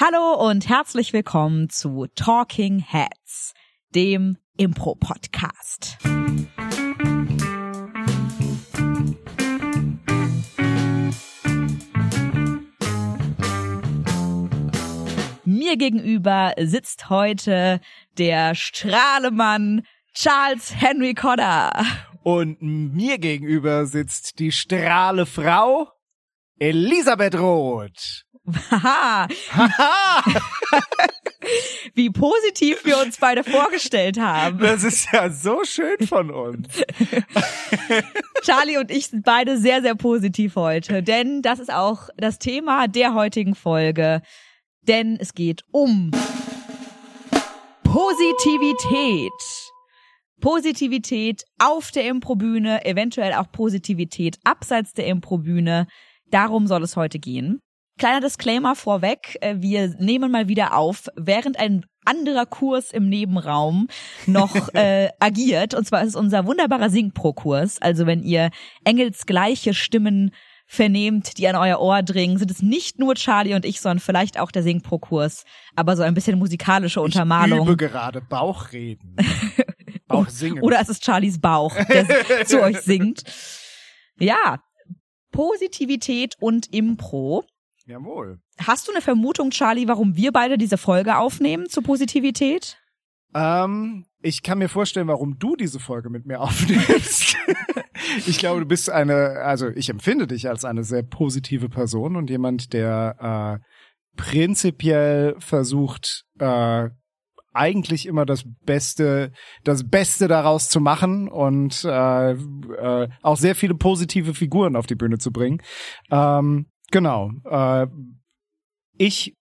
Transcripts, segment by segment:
Hallo und herzlich willkommen zu Talking Heads, dem Impro-Podcast. Mir gegenüber sitzt heute der Strahlemann Charles Henry Codder. Und mir gegenüber sitzt die Strahlefrau Elisabeth Roth. Haha. Wie positiv wir uns beide vorgestellt haben. Das ist ja so schön von uns. Charlie und ich sind beide sehr, sehr positiv heute, denn das ist auch das Thema der heutigen Folge. Denn es geht um Positivität. Positivität auf der Improbühne, eventuell auch Positivität abseits der Improbühne. Darum soll es heute gehen. Kleiner Disclaimer vorweg, äh, wir nehmen mal wieder auf, während ein anderer Kurs im Nebenraum noch äh, agiert. Und zwar ist es unser wunderbarer Singpro-Kurs. Also wenn ihr engelsgleiche Stimmen vernehmt, die an euer Ohr dringen, sind es nicht nur Charlie und ich, sondern vielleicht auch der Singpro-Kurs. Aber so ein bisschen musikalische Untermalung. Ich übe gerade Bauchreden. Bauchsingen. Oder es ist Charlies Bauch, der zu euch singt. Ja, Positivität und Impro. Jawohl. Hast du eine Vermutung, Charlie, warum wir beide diese Folge aufnehmen zur Positivität? Ähm, ich kann mir vorstellen, warum du diese Folge mit mir aufnimmst. ich glaube, du bist eine, also ich empfinde dich als eine sehr positive Person und jemand, der äh, prinzipiell versucht, äh, eigentlich immer das Beste, das Beste daraus zu machen und äh, äh, auch sehr viele positive Figuren auf die Bühne zu bringen. Ähm, Genau. Äh, ich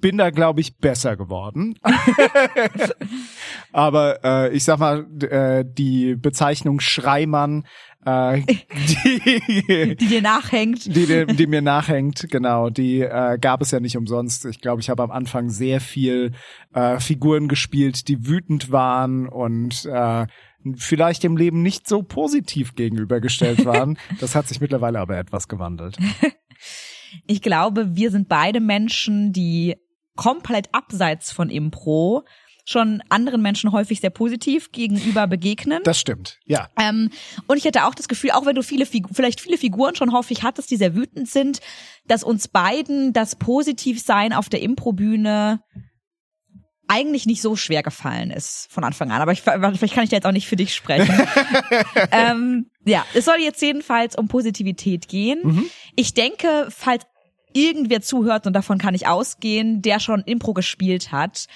bin da, glaube ich, besser geworden. Aber äh, ich sag mal, äh, die Bezeichnung Schreimann, äh, die, die dir nachhängt. Die, die, die mir nachhängt, genau, die äh, gab es ja nicht umsonst. Ich glaube, ich habe am Anfang sehr viel äh, Figuren gespielt, die wütend waren und äh, vielleicht dem Leben nicht so positiv gegenübergestellt waren. Das hat sich mittlerweile aber etwas gewandelt. Ich glaube, wir sind beide Menschen, die komplett abseits von Impro schon anderen Menschen häufig sehr positiv gegenüber begegnen. Das stimmt, ja. Ähm, und ich hatte auch das Gefühl, auch wenn du viele vielleicht viele Figuren schon häufig hattest, die sehr wütend sind, dass uns beiden das Positivsein auf der Improbühne eigentlich nicht so schwer gefallen ist von Anfang an. Aber ich, vielleicht kann ich da jetzt auch nicht für dich sprechen. ähm, ja, es soll jetzt jedenfalls um Positivität gehen. Mhm. Ich denke, falls irgendwer zuhört, und davon kann ich ausgehen, der schon Impro gespielt hat,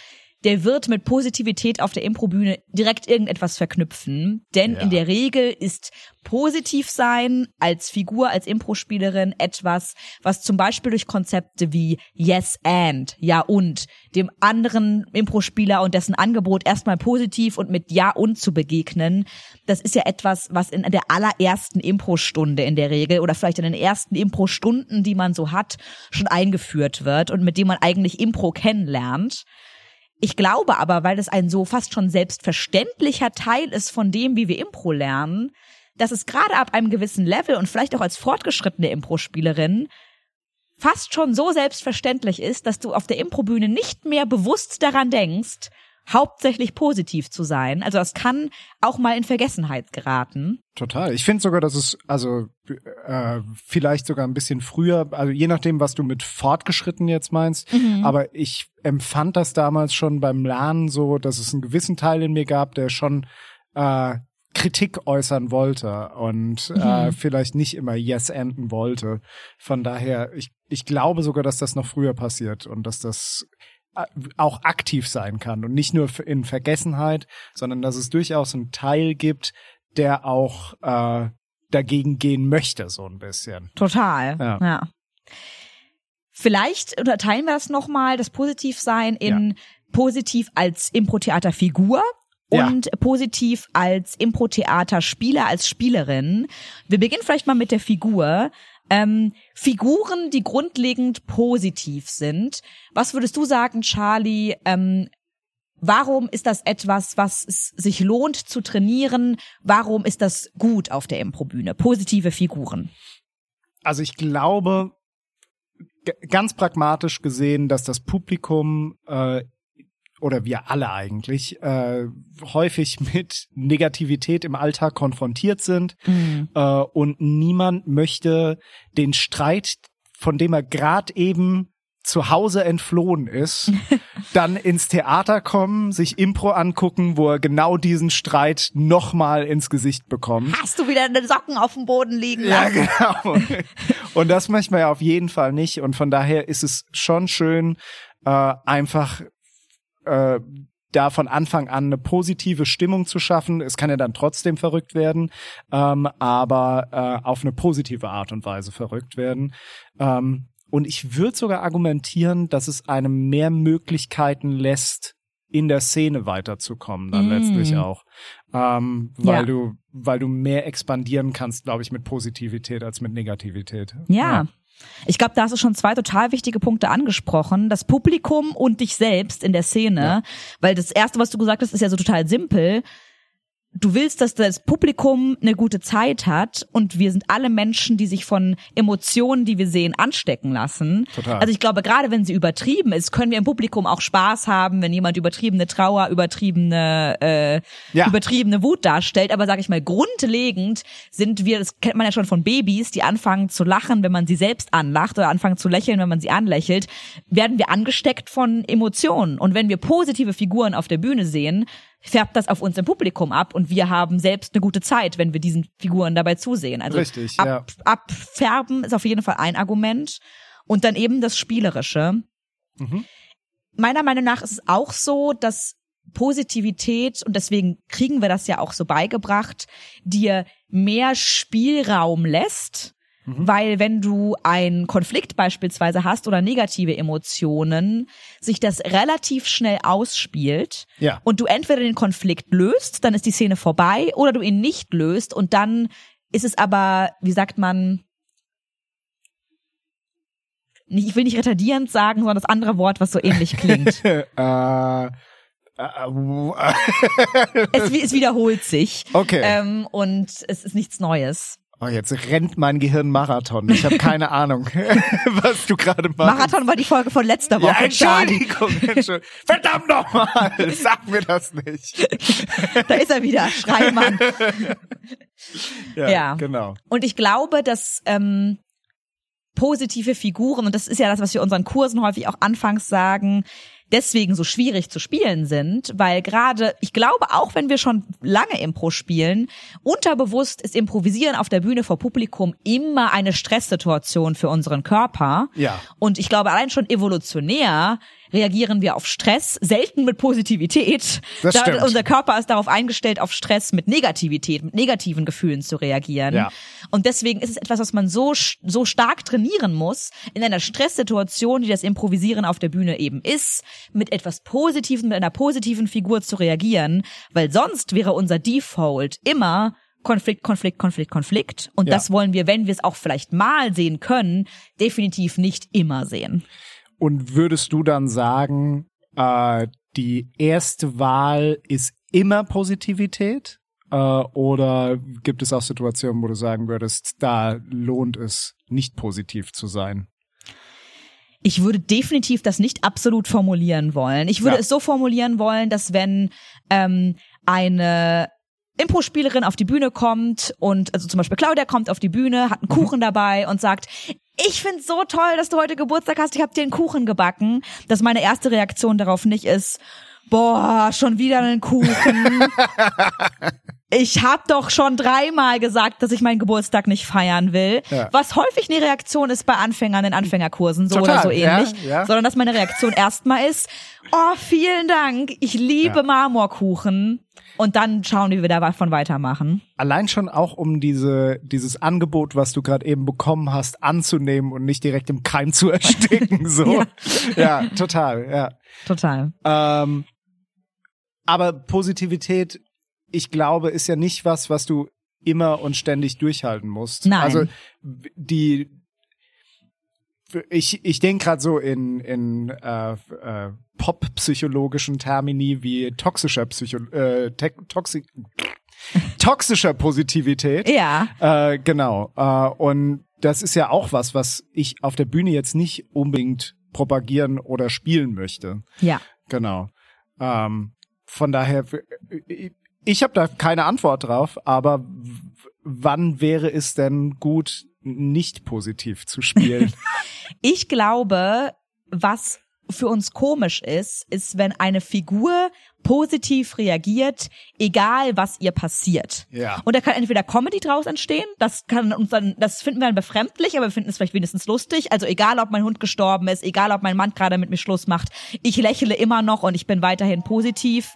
der wird mit Positivität auf der Improbühne direkt irgendetwas verknüpfen. Denn ja. in der Regel ist positiv sein als Figur, als Impro-Spielerin etwas, was zum Beispiel durch Konzepte wie Yes and, Ja und, dem anderen Impro-Spieler und dessen Angebot erstmal positiv und mit Ja und zu begegnen, das ist ja etwas, was in der allerersten Impro-Stunde in der Regel oder vielleicht in den ersten Impro-Stunden, die man so hat, schon eingeführt wird und mit dem man eigentlich Impro kennenlernt. Ich glaube aber, weil das ein so fast schon selbstverständlicher Teil ist von dem, wie wir Impro lernen, dass es gerade ab einem gewissen Level und vielleicht auch als fortgeschrittene Impro-Spielerin fast schon so selbstverständlich ist, dass du auf der Improbühne nicht mehr bewusst daran denkst, hauptsächlich positiv zu sein. Also das kann auch mal in Vergessenheit geraten. Total. Ich finde sogar, dass es also äh, vielleicht sogar ein bisschen früher, also je nachdem, was du mit fortgeschritten jetzt meinst, mhm. aber ich empfand das damals schon beim Lernen so, dass es einen gewissen Teil in mir gab, der schon äh, Kritik äußern wollte und äh, mhm. äh, vielleicht nicht immer Yes enden wollte. Von daher, ich, ich glaube sogar, dass das noch früher passiert und dass das auch aktiv sein kann und nicht nur in Vergessenheit, sondern dass es durchaus einen Teil gibt, der auch äh, dagegen gehen möchte, so ein bisschen. Total. Ja. ja. Vielleicht unterteilen wir das nochmal, das Positivsein in ja. positiv als Impro-Theater-Figur und ja. positiv als Impro-Theater-Spieler, als Spielerin. Wir beginnen vielleicht mal mit der Figur. Ähm, Figuren, die grundlegend positiv sind. Was würdest du sagen, Charlie? Ähm, warum ist das etwas, was es sich lohnt zu trainieren? Warum ist das gut auf der Improbühne? Positive Figuren. Also ich glaube, ganz pragmatisch gesehen, dass das Publikum äh, oder wir alle eigentlich äh, häufig mit Negativität im Alltag konfrontiert sind mhm. äh, und niemand möchte den Streit, von dem er gerade eben zu Hause entflohen ist, dann ins Theater kommen, sich Impro angucken, wo er genau diesen Streit nochmal ins Gesicht bekommt. Hast du wieder eine Socken auf dem Boden liegen lassen? Ja, genau. Und das möchte man ja auf jeden Fall nicht. Und von daher ist es schon schön, äh, einfach äh, da von Anfang an eine positive Stimmung zu schaffen. Es kann ja dann trotzdem verrückt werden, ähm, aber äh, auf eine positive Art und Weise verrückt werden. Ähm, und ich würde sogar argumentieren, dass es einem mehr Möglichkeiten lässt, in der Szene weiterzukommen, dann mm. letztlich auch. Ähm, weil ja. du, weil du mehr expandieren kannst, glaube ich, mit Positivität als mit Negativität. ja. ja. Ich glaube, da hast du schon zwei total wichtige Punkte angesprochen. Das Publikum und dich selbst in der Szene. Ja. Weil das erste, was du gesagt hast, ist ja so total simpel du willst, dass das Publikum eine gute Zeit hat und wir sind alle Menschen, die sich von Emotionen, die wir sehen, anstecken lassen. Total. Also ich glaube, gerade wenn sie übertrieben ist, können wir im Publikum auch Spaß haben, wenn jemand übertriebene Trauer, übertriebene, äh, ja. übertriebene Wut darstellt. Aber sage ich mal, grundlegend sind wir, das kennt man ja schon von Babys, die anfangen zu lachen, wenn man sie selbst anlacht oder anfangen zu lächeln, wenn man sie anlächelt, werden wir angesteckt von Emotionen. Und wenn wir positive Figuren auf der Bühne sehen, färbt das auf uns im Publikum ab und wir haben selbst eine gute Zeit, wenn wir diesen Figuren dabei zusehen. Also Richtig, ab, ja. abfärben ist auf jeden Fall ein Argument und dann eben das Spielerische. Mhm. Meiner Meinung nach ist es auch so, dass Positivität, und deswegen kriegen wir das ja auch so beigebracht, dir mehr Spielraum lässt, Mhm. Weil wenn du einen Konflikt beispielsweise hast oder negative Emotionen, sich das relativ schnell ausspielt ja. und du entweder den Konflikt löst, dann ist die Szene vorbei, oder du ihn nicht löst und dann ist es aber, wie sagt man, ich will nicht retardierend sagen, sondern das andere Wort, was so ähnlich klingt. äh, äh, es, es, wiederholt sich. Okay. Ähm, und es ist nichts Neues. Oh, jetzt rennt mein Gehirn Marathon. Ich habe keine Ahnung, was du gerade machst. Marathon war die Folge von letzter Woche. Ja, Entschuldigung, Entschuldigung. Verdammt nochmal, sag mir das nicht. da ist er wieder, Schreimann. ja, ja, genau. Und ich glaube, dass ähm, positive Figuren, und das ist ja das, was wir unseren Kursen häufig auch anfangs sagen, deswegen so schwierig zu spielen sind, weil gerade, ich glaube, auch wenn wir schon lange Impro spielen, unterbewusst ist Improvisieren auf der Bühne vor Publikum immer eine Stresssituation für unseren Körper. Ja. Und ich glaube, allein schon evolutionär reagieren wir auf Stress, selten mit Positivität. Das stimmt. unser Körper ist darauf eingestellt, auf Stress mit Negativität, mit negativen Gefühlen zu reagieren. Ja. Und deswegen ist es etwas, was man so, so stark trainieren muss, in einer Stresssituation, die das Improvisieren auf der Bühne eben ist, mit etwas Positiven, mit einer positiven Figur zu reagieren, weil sonst wäre unser Default immer, Konflikt, Konflikt, Konflikt, Konflikt. Und ja. das wollen wir, wenn wir es auch vielleicht mal sehen können, definitiv nicht immer sehen. Und würdest du dann sagen, äh, die erste Wahl ist immer Positivität? Äh, oder gibt es auch Situationen, wo du sagen würdest, da lohnt es, nicht positiv zu sein? Ich würde definitiv das nicht absolut formulieren wollen. Ich würde ja. es so formulieren wollen, dass wenn ähm, eine Impro-Spielerin auf die Bühne kommt und also zum Beispiel Claudia kommt auf die Bühne, hat einen mhm. Kuchen dabei und sagt, ich find's so toll, dass du heute Geburtstag hast, ich hab dir einen Kuchen gebacken, dass meine erste Reaktion darauf nicht ist, boah, schon wieder einen Kuchen. ich hab doch schon dreimal gesagt, dass ich meinen Geburtstag nicht feiern will. Ja. Was häufig eine Reaktion ist bei Anfängern in Anfängerkursen, so Total, oder so ähnlich. Ja, ja. Sondern dass meine Reaktion erstmal ist, oh, vielen Dank, ich liebe Marmorkuchen. Und dann schauen, wie wir davon weitermachen. Allein schon auch, um diese, dieses Angebot, was du gerade eben bekommen hast, anzunehmen und nicht direkt im Keim zu ersticken. So. ja. ja, total, ja. Total. Ähm, aber Positivität, ich glaube, ist ja nicht was, was du immer und ständig durchhalten musst. Nein. Also die ich, ich denke gerade so in, in äh, äh, pop-psychologischen Termini wie toxischer Psycho äh, toxi toxischer Positivität. Ja. Äh, genau. Äh, und das ist ja auch was, was ich auf der Bühne jetzt nicht unbedingt propagieren oder spielen möchte. Ja. Genau. Ähm, von daher, ich habe da keine Antwort drauf, aber wann wäre es denn gut, nicht positiv zu spielen? ich glaube, was für uns komisch ist, ist, wenn eine Figur positiv reagiert, egal was ihr passiert. Ja. Und da kann entweder Comedy draus entstehen, das kann uns dann, das finden wir dann befremdlich, aber wir finden es vielleicht wenigstens lustig. Also egal, ob mein Hund gestorben ist, egal, ob mein Mann gerade mit mir Schluss macht, ich lächle immer noch und ich bin weiterhin positiv.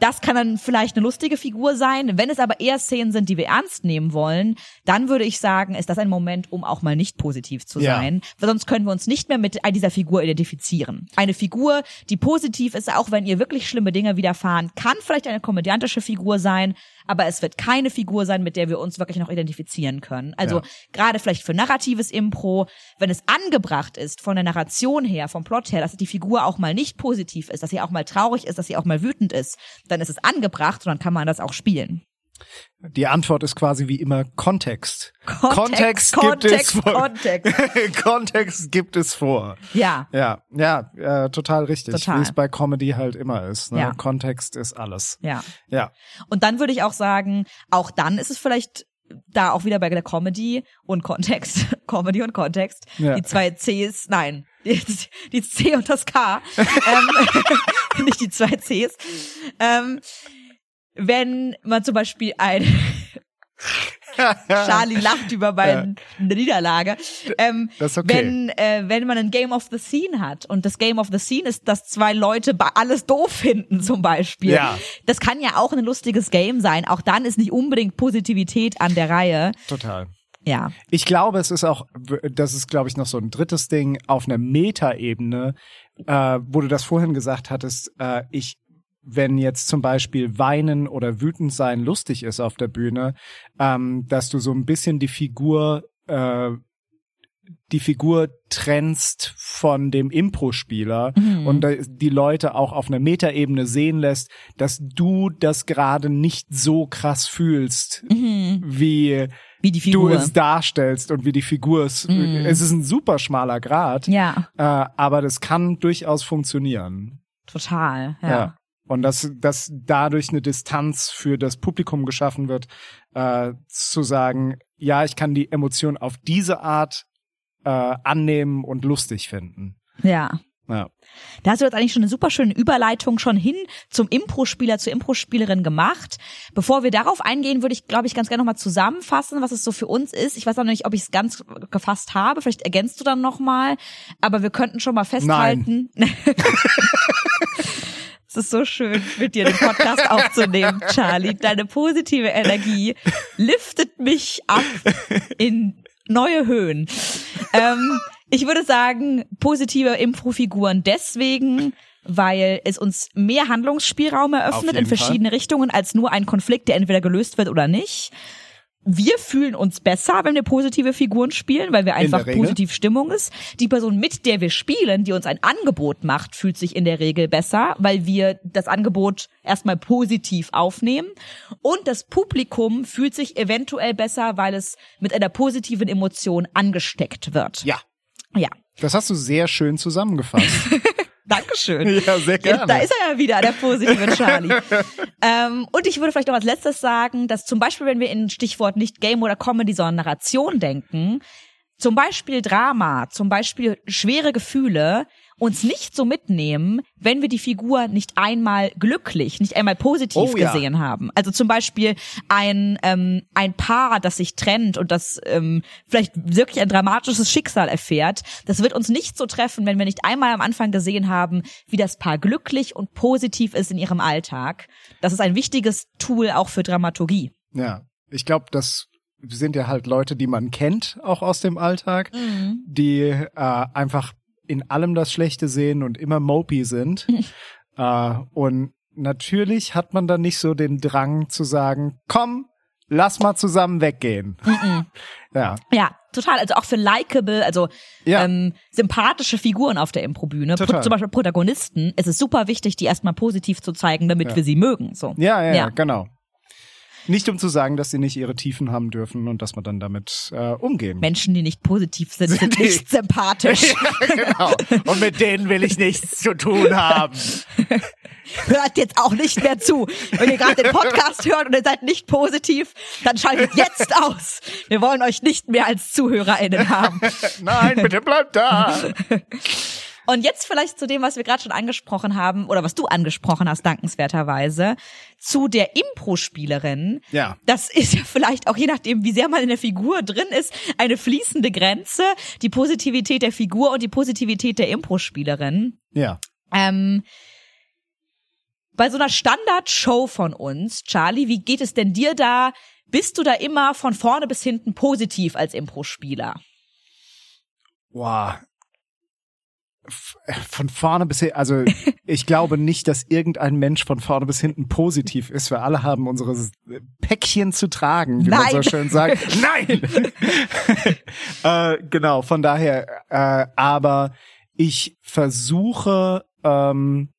Das kann dann vielleicht eine lustige Figur sein. Wenn es aber eher Szenen sind, die wir ernst nehmen wollen, dann würde ich sagen, ist das ein Moment, um auch mal nicht positiv zu Ja. sein. Weil sonst können wir uns nicht mehr mit dieser Figur identifizieren. Eine Figur, die positiv ist, auch wenn ihr wirklich schlimme Dinge widerfahren, kann vielleicht eine komödiantische Figur sein, aber es wird keine Figur sein, mit der wir uns wirklich noch identifizieren können. Also Ja. gerade vielleicht für narratives Impro, wenn es angebracht ist, von der Narration her, vom Plot her, dass die Figur auch mal nicht positiv ist, dass sie auch mal traurig ist, dass sie auch mal wütend ist, dann ist es angebracht und dann kann man das auch spielen. Die Antwort ist quasi wie immer Kontext. Kontext, gibt es Kontext, vor. Kontext. Kontext gibt es vor. Ja, Ja, ja, äh, total richtig. Total. Wie es bei Comedy halt immer ist. Ne? Ja. Kontext ist alles. ja. Ja. Und dann würde ich auch sagen, auch dann ist es vielleicht da auch wieder bei der Comedy und Kontext, Comedy und Kontext, Ja. die zwei Cs, nein, die, die C und das K, ähm, nicht die zwei Cs, ähm, wenn man zum Beispiel ein Charlie lacht über meine Niederlage. Ähm, okay. Wenn, äh, wenn man ein Game of the Scene hat und das Game of the Scene ist, dass zwei Leute alles doof finden zum Beispiel. Ja. Das kann ja auch ein lustiges Game sein. Auch dann ist nicht unbedingt Positivität an der Reihe. Total. Ja. Ich glaube, es ist auch, das ist, glaube ich, noch so ein drittes Ding auf einer Metaebene, äh, wo du das vorhin gesagt hattest, äh, ich, wenn jetzt zum Beispiel weinen oder wütend sein lustig ist auf der Bühne, ähm, dass du so ein bisschen die Figur, äh, die Figur trennst von dem Impro-Spieler und da- die Leute auch auf einer Metaebene sehen lässt, dass du das gerade nicht so krass fühlst, wie Wie die du es darstellst und wie die Figur es. Es ist ein super schmaler Grad, ja, äh, aber das kann durchaus funktionieren. total. Ja. Ja. Und dass, dass dadurch eine Distanz für das Publikum geschaffen wird, äh, zu sagen, ja, ich kann die Emotion auf diese Art äh, annehmen und lustig finden. ja. Ja. Da hast du jetzt eigentlich schon eine super schöne Überleitung schon hin zum Impro-Spieler, zur Impro-Spielerin gemacht. Bevor wir darauf eingehen, würde ich, glaube ich, ganz gerne nochmal zusammenfassen, was es so für uns ist. Ich weiß auch noch nicht, ob ich es ganz gefasst habe. Vielleicht ergänzt du dann nochmal. Aber wir könnten schon mal festhalten. Es ist so schön, mit dir den Podcast aufzunehmen, Charlie. Deine positive Energie liftet mich ab in neue Höhen. Ähm, ich würde sagen, positive Improfiguren deswegen, weil es uns mehr Handlungsspielraum eröffnet in verschiedene Richtungen als nur ein Konflikt, der entweder gelöst wird oder nicht. Wir fühlen uns besser, wenn wir positive Figuren spielen, weil wir einfach positiv Stimmung ist. Die Person, mit der wir spielen, die uns ein Angebot macht, fühlt sich in der Regel besser, weil wir das Angebot erstmal positiv aufnehmen. Und das Publikum fühlt sich eventuell besser, weil es mit einer positiven Emotion angesteckt wird. Ja. Ja. Das hast du sehr schön zusammengefasst. Dankeschön. ja, sehr gerne. Ja, da ist er ja wieder, der positive Charlie. ähm, und ich würde vielleicht noch als letztes sagen, dass zum Beispiel, wenn wir in Stichwort nicht Game oder Comedy, sondern Narration denken, zum Beispiel Drama, zum Beispiel schwere Gefühle uns nicht so mitnehmen, wenn wir die Figur nicht einmal glücklich, nicht einmal positiv Oh ja. gesehen haben. Also zum Beispiel ein, ähm, ein Paar, das sich trennt und das ähm, vielleicht wirklich ein dramatisches Schicksal erfährt. Das wird uns nicht so treffen, wenn wir nicht einmal am Anfang gesehen haben, wie das Paar glücklich und positiv ist in ihrem Alltag. Das ist ein wichtiges Tool auch für Dramaturgie. Ja, ich glaube, das sind ja halt Leute, die man kennt, auch aus dem Alltag, die äh, einfach in allem das Schlechte sehen und immer mopey sind. äh, und natürlich hat man dann nicht so den Drang zu sagen, komm, lass mal zusammen weggehen. ja, Ja, total. Also auch für likable, also Ja. ähm, sympathische Figuren auf der Improbühne, Total. zum Beispiel Protagonisten, es ist super wichtig, die erstmal positiv zu zeigen, damit Ja. wir sie mögen. So. ja, ja. Ja. genau. Nicht um zu sagen, dass sie nicht ihre Tiefen haben dürfen und dass man dann damit äh, umgehen. Menschen, die nicht positiv sind, sind nicht sympathisch. genau. Und mit denen will ich nichts zu tun haben. Hört jetzt auch nicht mehr zu. Wenn ihr gerade den Podcast hört und ihr seid nicht positiv, dann schaltet jetzt aus. Wir wollen euch nicht mehr als ZuhörerInnen haben. Nein, bitte bleibt da. Und jetzt vielleicht zu dem, was wir gerade schon angesprochen haben oder was du angesprochen hast, dankenswerterweise, zu der Impro-Spielerin. Ja. Das ist ja vielleicht auch je nachdem, wie sehr man in der Figur drin ist, eine fließende Grenze. Die Positivität der Figur und die Positivität der Impro-Spielerin. Ja. Ähm, bei so einer Standard-Show von uns, Charlie, wie geht es denn dir da? Bist du da immer von vorne bis hinten positiv als Impro-Spieler? Wow. F- Von vorne bis hin, also ich glaube nicht, dass irgendein Mensch von vorne bis hinten positiv ist. Wir alle haben unsere S- Päckchen zu tragen, wie man so Nein. schön sagt. Nein! äh, genau, von daher, äh, aber ich versuche, ähm,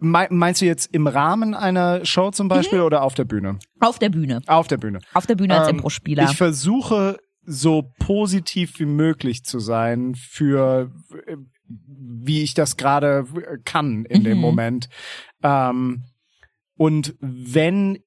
me- meinst du jetzt im Rahmen einer Show zum Beispiel Mhm. oder auf der Bühne? Auf der Bühne. Auf der Bühne. Auf der Bühne als Ähm, Impro-Spieler. Ich versuche so positiv wie möglich zu sein für äh, wie ich das gerade kann in dem Mhm. Moment. Ähm, und wenn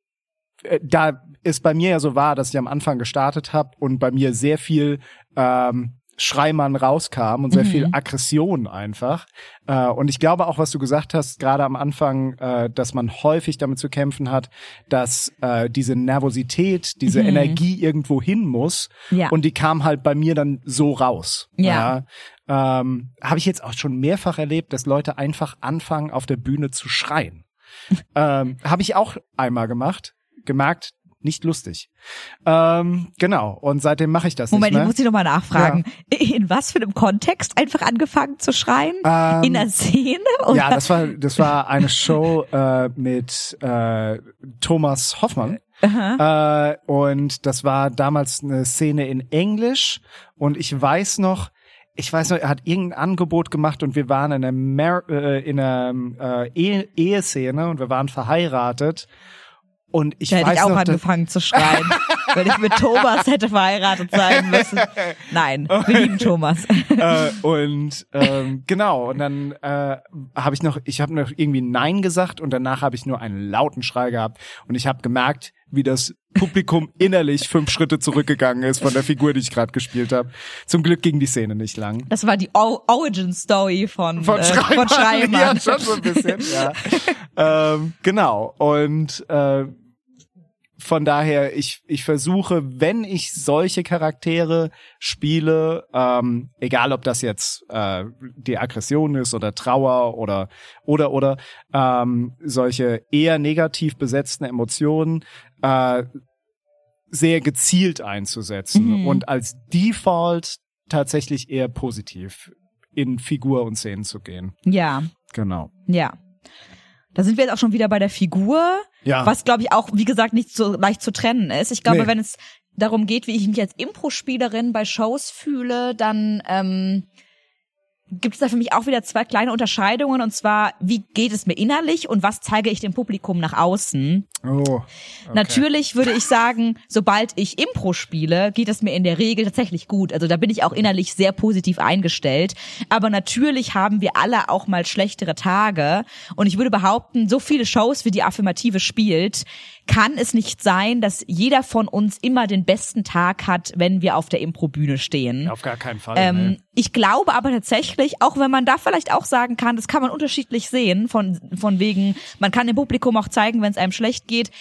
äh, da es bei mir ja so war, dass ich am Anfang gestartet habe und bei mir sehr viel ähm, Schreimann rauskam und sehr Mhm. viel Aggression einfach. Äh, und ich glaube auch, was du gesagt hast, gerade am Anfang, äh, dass man häufig damit zu kämpfen hat, dass äh, diese Nervosität, diese Mhm. Energie irgendwo hin muss. Ja. Und die kam halt bei mir dann so raus. Ja. Ja. Ähm, Habe ich jetzt auch schon mehrfach erlebt, dass Leute einfach anfangen, auf der Bühne zu schreien. ähm, Habe ich auch einmal gemacht, gemerkt, nicht lustig. Ähm, genau. Und seitdem mache ich das Moment, nicht ich mehr. muss dich nochmal nachfragen. In was für einem Kontext einfach angefangen zu schreien? Ähm, In der Szene? Oder? Ja, das war das war eine Show äh, mit äh, Thomas Hoffmann. Äh, und das war damals eine Szene in Englisch und ich weiß noch, ich weiß noch, er hat irgendein Angebot gemacht und wir waren in einer, äh, in einer äh, Ehe Eheszene und wir waren verheiratet und ich da hätte ich auch noch, angefangen zu schreien, wenn ich mit Thomas hätte verheiratet sein müssen. Nein, wir lieben Thomas. äh, und ähm, genau und dann äh, habe ich noch ich habe noch irgendwie nein gesagt und danach habe ich nur einen lauten Schrei gehabt und ich habe gemerkt wie das Publikum innerlich fünf Schritte zurückgegangen ist von der Figur die ich gerade gespielt habe zum Glück ging die Szene nicht lang Das war die o Origin Story von, von äh, Schreimann, von Schreimann. ja schon so ein bisschen ja ähm, genau und äh, von daher, ich, ich versuche, wenn ich solche Charaktere spiele, ähm, egal ob das jetzt äh, die Aggression ist oder Trauer oder oder oder ähm, solche eher negativ besetzten Emotionen, äh, sehr gezielt einzusetzen Mhm. und als Default tatsächlich eher positiv in Figur und Szenen zu gehen. Ja, Genau. ja. Da sind wir jetzt auch schon wieder bei der Figur, Ja. was glaube ich auch, wie gesagt, nicht so leicht zu trennen ist. Ich glaube, Nee. wenn es darum geht, wie ich mich als Impro-Spielerin bei Shows fühle, dann ähm, gibt es da für mich auch wieder zwei kleine Unterscheidungen. Und zwar, wie geht es mir innerlich und was zeige ich dem Publikum nach außen? Oh. okay. Natürlich würde ich sagen, sobald ich Impro spiele, geht es mir in der Regel tatsächlich gut. Also da bin ich auch innerlich sehr positiv eingestellt. Aber natürlich haben wir alle auch mal schlechtere Tage. Und ich würde behaupten, so viele Shows, wie die Affirmative spielt, kann es nicht sein, dass jeder von uns immer den besten Tag hat, wenn wir auf der Impro-Bühne stehen. Auf gar keinen Fall. Ähm, nee. Ich glaube aber tatsächlich, auch wenn man da vielleicht auch sagen kann, das kann man unterschiedlich sehen, von, von wegen, man kann dem Publikum auch zeigen, wenn es einem schlecht geht.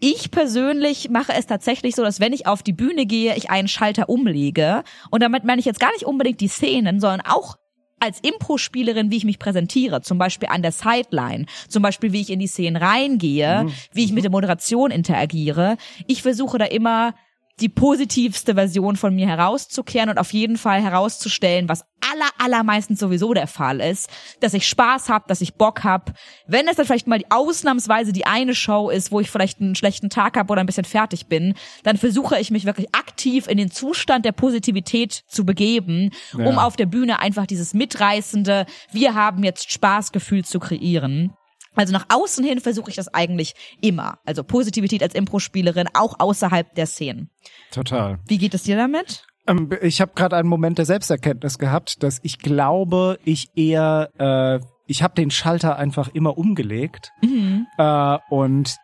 Ich persönlich mache es tatsächlich so, dass wenn ich auf die Bühne gehe, ich einen Schalter umlege. Und damit meine ich jetzt gar nicht unbedingt die Szenen, sondern auch als Impro-Spielerin, wie ich mich präsentiere, zum Beispiel an der Sideline, zum Beispiel wie ich in die Szenen reingehe, wie ich mit der Moderation interagiere. Ich versuche da immer die positivste Version von mir herauszukehren und auf jeden Fall herauszustellen, was aller allermeistens sowieso der Fall ist, dass ich Spaß habe, dass ich Bock habe. Wenn es dann vielleicht mal die ausnahmsweise die eine Show ist, wo ich vielleicht einen schlechten Tag habe oder ein bisschen fertig bin, dann versuche ich mich wirklich aktiv in den Zustand der Positivität zu begeben, um Ja. auf der Bühne einfach dieses mitreißende, wir haben jetzt Spaßgefühl zu kreieren. Also nach außen hin versuche ich das eigentlich immer. Also Positivität als Impro-Spielerin, auch außerhalb der Szenen. Total. Wie geht es dir damit? Ähm, ich habe gerade einen Moment der Selbsterkenntnis gehabt, dass ich glaube, ich eher, äh, ich habe den Schalter einfach immer umgelegt Mhm. äh, und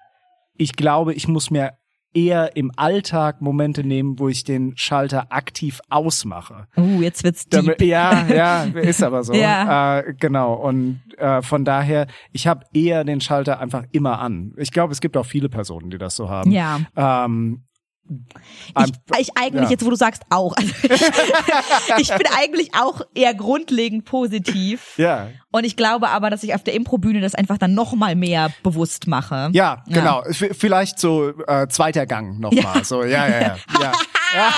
ich glaube, ich muss mir eher im Alltag Momente nehmen, wo ich den Schalter aktiv ausmache. Uh, jetzt wird's deep. Damit, ja, ja, ist aber so. Ja. Äh, genau. Und äh, von daher, ich habe eher den Schalter einfach immer an. Ich glaube, es gibt auch viele Personen, die das so haben. Ja. Ähm, Ich, ich eigentlich ja. jetzt, wo du sagst, auch. Also ich, ich bin eigentlich auch eher grundlegend positiv. ja, Und ich glaube aber, dass ich auf der Improbühne das einfach dann noch mal mehr bewusst mache. ja, genau. V- Vielleicht so äh, zweiter Gang nochmal. Ja. So, ja, ja, ja. ja.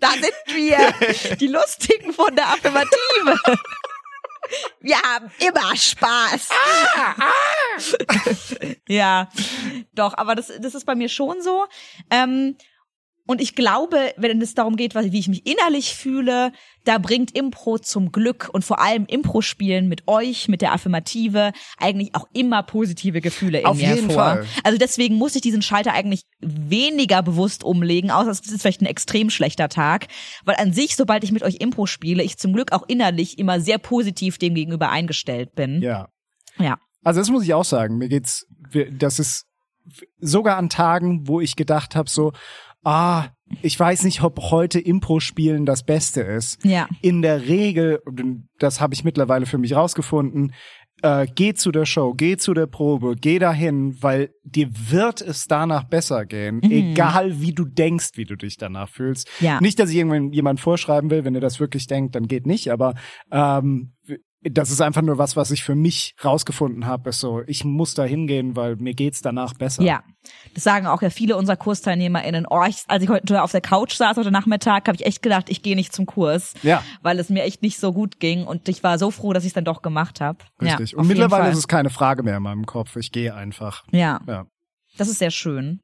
Da sind wir, die Lustigen von der Affirmative. Wir haben immer Spaß. ja, doch, aber das, das ist bei mir schon so. Ähm, und ich glaube, wenn es darum geht, wie ich mich innerlich fühle, da bringt Impro zum Glück und vor allem Impro-Spielen mit euch, mit der Affirmative, eigentlich auch immer positive Gefühle in Auf mir jeden hervor. Fall. Also deswegen muss ich diesen Schalter eigentlich weniger bewusst umlegen, außer es ist vielleicht ein extrem schlechter Tag. Weil an sich, sobald ich mit euch Impro spiele, ich zum Glück auch innerlich immer sehr positiv dem gegenüber eingestellt bin. ja. Ja. Also das muss ich auch sagen. Mir geht's, das ist sogar an Tagen, wo ich gedacht habe, so, ah, ich weiß nicht, ob heute Impro-Spielen das Beste ist. Ja. In der Regel, und das habe ich mittlerweile für mich rausgefunden, äh, geh zu der Show, geh zu der Probe, geh dahin, weil dir wird es danach besser gehen, egal wie du denkst, wie du dich danach fühlst. Ja. Nicht, dass ich irgendwann jemand vorschreiben will, wenn ihr das wirklich denkt, dann geht nicht, aber ähm, das ist einfach nur was, was ich für mich rausgefunden habe, ist so, ich muss da hingehen, weil mir geht's danach besser. Ja, das sagen auch ja viele unserer KursteilnehmerInnen. Oh, ich, als ich heute auf der Couch saß heute Nachmittag, habe ich echt gedacht, ich gehe nicht zum Kurs. Ja. Weil es mir echt nicht so gut ging und ich war so froh, dass ich es dann doch gemacht habe. Richtig. Ja, Und mittlerweile ist es keine Frage mehr in meinem Kopf. Ich gehe einfach. Ja, Ja. das ist sehr schön.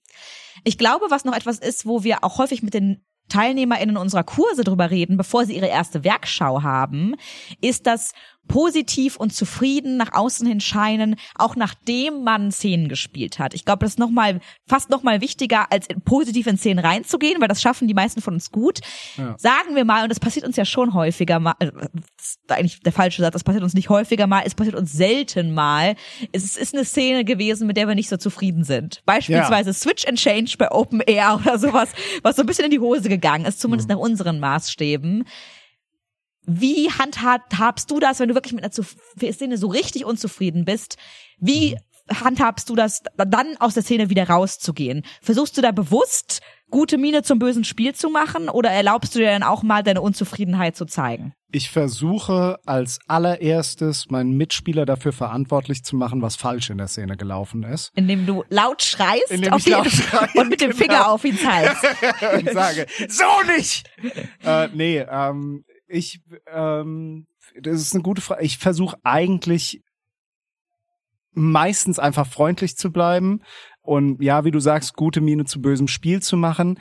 Ich glaube, was noch etwas ist, wo wir auch häufig mit den TeilnehmerInnen unserer Kurse drüber reden, bevor sie ihre erste Werkschau haben, ist das positiv und zufrieden nach außen hin scheinen, auch nachdem man Szenen gespielt hat. Ich glaube, das ist noch mal, fast noch mal wichtiger, als positiv in Szenen reinzugehen, weil das schaffen die meisten von uns gut. Ja. Sagen wir mal, und das passiert uns ja schon häufiger mal, äh, das ist eigentlich der falsche Satz, das passiert uns nicht häufiger mal, es passiert uns selten mal. Es ist eine Szene gewesen, mit der wir nicht so zufrieden sind. Beispielsweise Switch and Change bei Open Air oder sowas, was so ein bisschen in die Hose gegangen ist, zumindest nach unseren Maßstäben. Wie handhabst du das, wenn du wirklich mit einer Szene so richtig unzufrieden bist? Wie handhabst du das, dann aus der Szene wieder rauszugehen? Versuchst du da bewusst gute Miene zum bösen Spiel zu machen oder erlaubst du dir dann auch mal deine Unzufriedenheit zu zeigen? Ich versuche als allererstes meinen Mitspieler dafür verantwortlich zu machen, was falsch in der Szene gelaufen ist. Indem du laut schreist Indem auf ich laut ihn schreie, und mit dem genau. Finger auf ihn zeigst. und sage, so nicht! äh, nee, ähm, ich, ähm, das ist eine gute Frage. Ich versuche eigentlich meistens einfach freundlich zu bleiben und ja, wie du sagst, gute Miene zu bösem Spiel zu machen.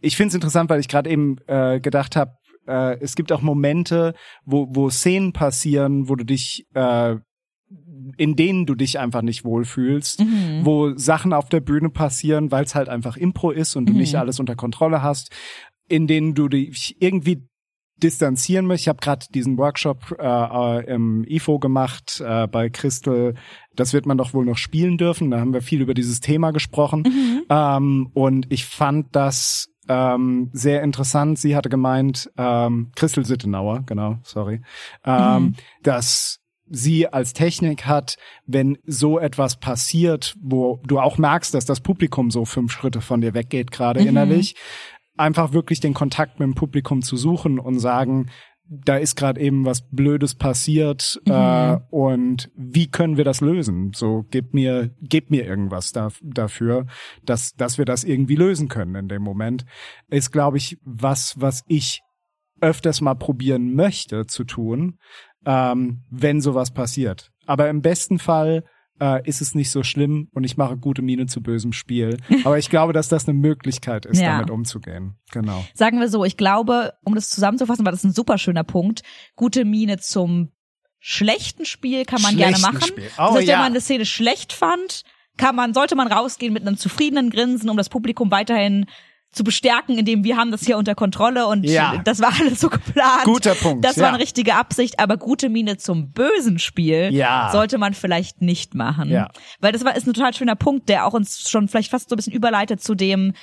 Ich finde es interessant, weil ich gerade eben äh, gedacht habe, äh, es gibt auch Momente, wo, wo Szenen passieren, wo du dich äh, in denen du dich einfach nicht wohlfühlst, Mhm. wo Sachen auf der Bühne passieren, weil es halt einfach Impro ist und du nicht alles unter Kontrolle hast, in denen du dich irgendwie distanzieren möchtest. Ich habe gerade diesen Workshop äh, äh, im IFO gemacht äh, bei Crystal. Das wird man doch wohl noch spielen dürfen. Da haben wir viel über dieses Thema gesprochen. Ähm, und ich fand das ähm, sehr interessant. Sie hatte gemeint, ähm, Christel Sittenauer, genau, sorry, ähm, dass sie als Technik hat, wenn so etwas passiert, wo du auch merkst, dass das Publikum so fünf Schritte von dir weggeht, gerade innerlich, einfach wirklich den Kontakt mit dem Publikum zu suchen und sagen, da ist gerade eben was Blödes passiert äh, und wie können wir das lösen? So gib mir gib mir irgendwas da, dafür, dass dass wir das irgendwie lösen können in dem Moment. Ist glaube ich was was ich öfters mal probieren möchte zu tun, ähm, wenn sowas passiert. Aber im besten Fall äh, ist es nicht so schlimm und ich mache gute Miene zu bösem Spiel. Aber ich glaube, dass das eine Möglichkeit ist, Ja. damit umzugehen. Genau. Sagen wir so, ich glaube, um das zusammenzufassen, war das ein super schöner Punkt, gute Miene zum schlechten Spiel kann man gerne Schlechten machen. Spiel. das Oh, heißt, ja. wenn man eine Szene schlecht fand, kann man, sollte man rausgehen mit einem zufriedenen Grinsen, um das Publikum weiterhin zu bestärken, indem wir haben das hier unter Kontrolle und Ja. das war alles so geplant. Guter Punkt, Das war ja. eine richtige Absicht, aber gute Miene zum bösen Spiel Ja. sollte man vielleicht nicht machen. Ja. Weil das war, ist ein total schöner Punkt, der auch uns schon vielleicht fast so ein bisschen überleitet zu dem,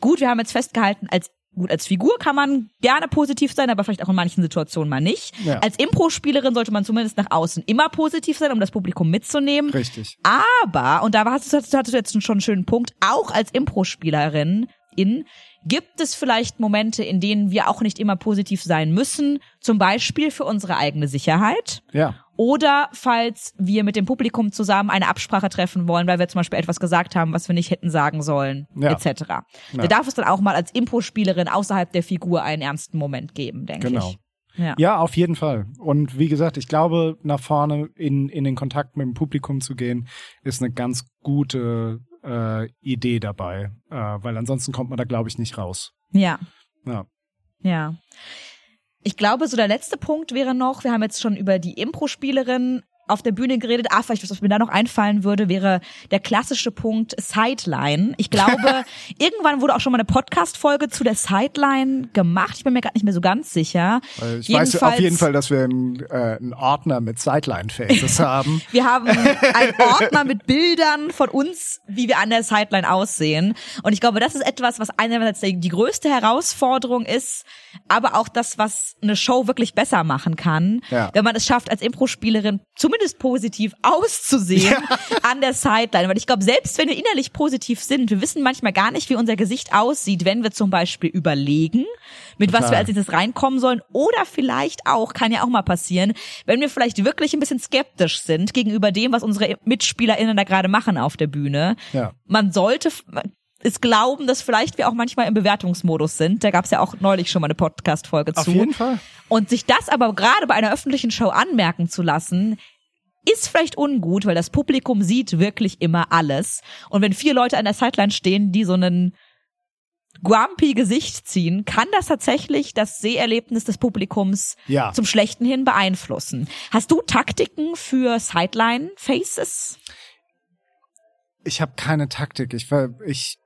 gut, wir haben jetzt festgehalten, als Gut, als Figur kann man gerne positiv sein, aber vielleicht auch in manchen Situationen mal nicht. Ja. Als Impro-Spielerin sollte man zumindest nach außen immer positiv sein, um das Publikum mitzunehmen. Richtig. Aber, und da hast du, hattest du jetzt schon einen schönen Punkt, auch als Impro-Spielerin in gibt es vielleicht Momente, in denen wir auch nicht immer positiv sein müssen, zum Beispiel für unsere eigene Sicherheit. Ja. Oder falls wir mit dem Publikum zusammen eine Absprache treffen wollen, weil wir zum Beispiel etwas gesagt haben, was wir nicht hätten sagen sollen, Ja. etc. Da darf es dann auch mal als Impro-Spielerin außerhalb der Figur einen ernsten Moment geben, denke Genau. ich. Ja. Ja, auf jeden Fall. Und wie gesagt, ich glaube, nach vorne in, in den Kontakt mit dem Publikum zu gehen, ist eine ganz gute äh, Idee dabei. Äh, weil ansonsten kommt man da, glaube ich, nicht raus. ja. Ja. Ja. Ich glaube, so der letzte Punkt wäre noch, wir haben jetzt schon über die Impro-Spielerin auf der Bühne geredet. Ah, vielleicht, was mir da noch einfallen würde, wäre der klassische Punkt Sideline. Ich glaube, irgendwann wurde auch schon mal eine Podcast-Folge zu der Sideline gemacht. Ich bin mir gerade nicht mehr so ganz sicher. Ich weiß auf jeden Fall, dass wir einen, äh, einen Ordner mit Sideline-Faces haben. Wir haben einen Ordner mit Bildern von uns, wie wir an der Sideline aussehen. Und ich glaube, das ist etwas, was einerseits die die größte Herausforderung ist, aber auch das, was eine Show wirklich besser machen kann. Ja. Wenn man es schafft, als Impro-Spielerin zumindest positiv auszusehen an der Sideline. Weil ich glaube, selbst wenn wir innerlich positiv sind, wir wissen manchmal gar nicht, wie unser Gesicht aussieht, wenn wir zum Beispiel überlegen, mit was Total. wir als nächstes reinkommen sollen. Oder vielleicht auch, kann ja auch mal passieren, wenn wir vielleicht wirklich ein bisschen skeptisch sind gegenüber dem, was unsere MitspielerInnen da gerade machen auf der Bühne. Ja. Man sollte es glauben, dass vielleicht wir auch manchmal im Bewertungsmodus sind. Da gab es ja auch neulich schon mal eine Podcast-Folge zu. Auf jeden Fall. Und sich das aber gerade bei einer öffentlichen Show anmerken zu lassen, ist vielleicht ungut, weil das Publikum sieht wirklich immer alles. Und wenn vier Leute an der Sideline stehen, die so einen grumpy Gesicht ziehen, kann das tatsächlich das Seherlebnis des Publikums Ja. zum Schlechten hin beeinflussen. Hast du Taktiken für Sideline-Faces? Ich habe keine Taktik. Ich ich,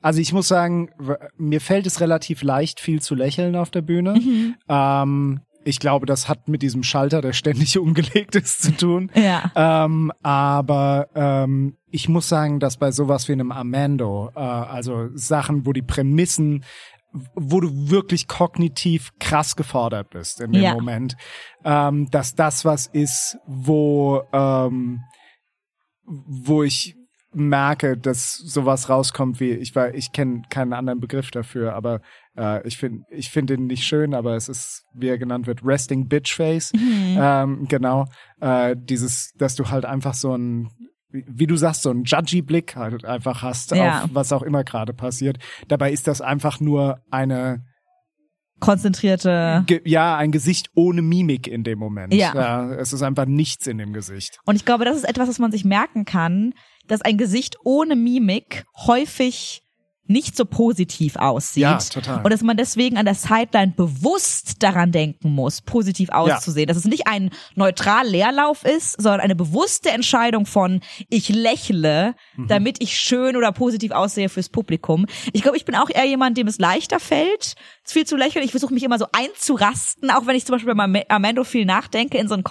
also ich muss sagen, mir fällt es relativ leicht, viel zu lächeln auf der Bühne. Ähm, ich glaube, das hat mit diesem Schalter, der ständig umgelegt ist, zu tun. Ja. Ähm, aber ähm, ich muss sagen, dass bei sowas wie einem Amando, äh, also Sachen, wo die Prämissen, wo du wirklich kognitiv krass gefordert bist in dem Ja. Moment, ähm, dass das was ist, wo ähm, wo ich merke, dass sowas rauskommt wie ich war, ich kenne keinen anderen Begriff dafür, aber äh, ich finde ich finde ihn nicht schön, aber es ist wie er genannt wird Resting Bitch Face, ähm, genau äh, dieses, dass du halt einfach so ein wie du sagst, so einen judgy Blick halt einfach hast Ja. auf was auch immer gerade passiert. Dabei ist das einfach nur eine Konzentrierte. Ge ja, ein Gesicht ohne Mimik in dem Moment. Ja. es ist einfach nichts in dem Gesicht. Und ich glaube, das ist etwas, was man sich merken kann, dass ein Gesicht ohne Mimik häufig nicht so positiv aussieht. Ja, total. Und dass man deswegen an der Sideline bewusst daran denken muss, positiv auszusehen. Dass es nicht ein neutral Leerlauf ist, sondern eine bewusste Entscheidung von, ich lächle, Mhm. damit ich schön oder positiv aussehe fürs Publikum. Ich glaube, ich bin auch eher jemand, dem es leichter fällt, viel zu lächeln. Ich versuche mich immer so einzurasten, auch wenn ich zum Beispiel bei Amando viel nachdenke, in so ein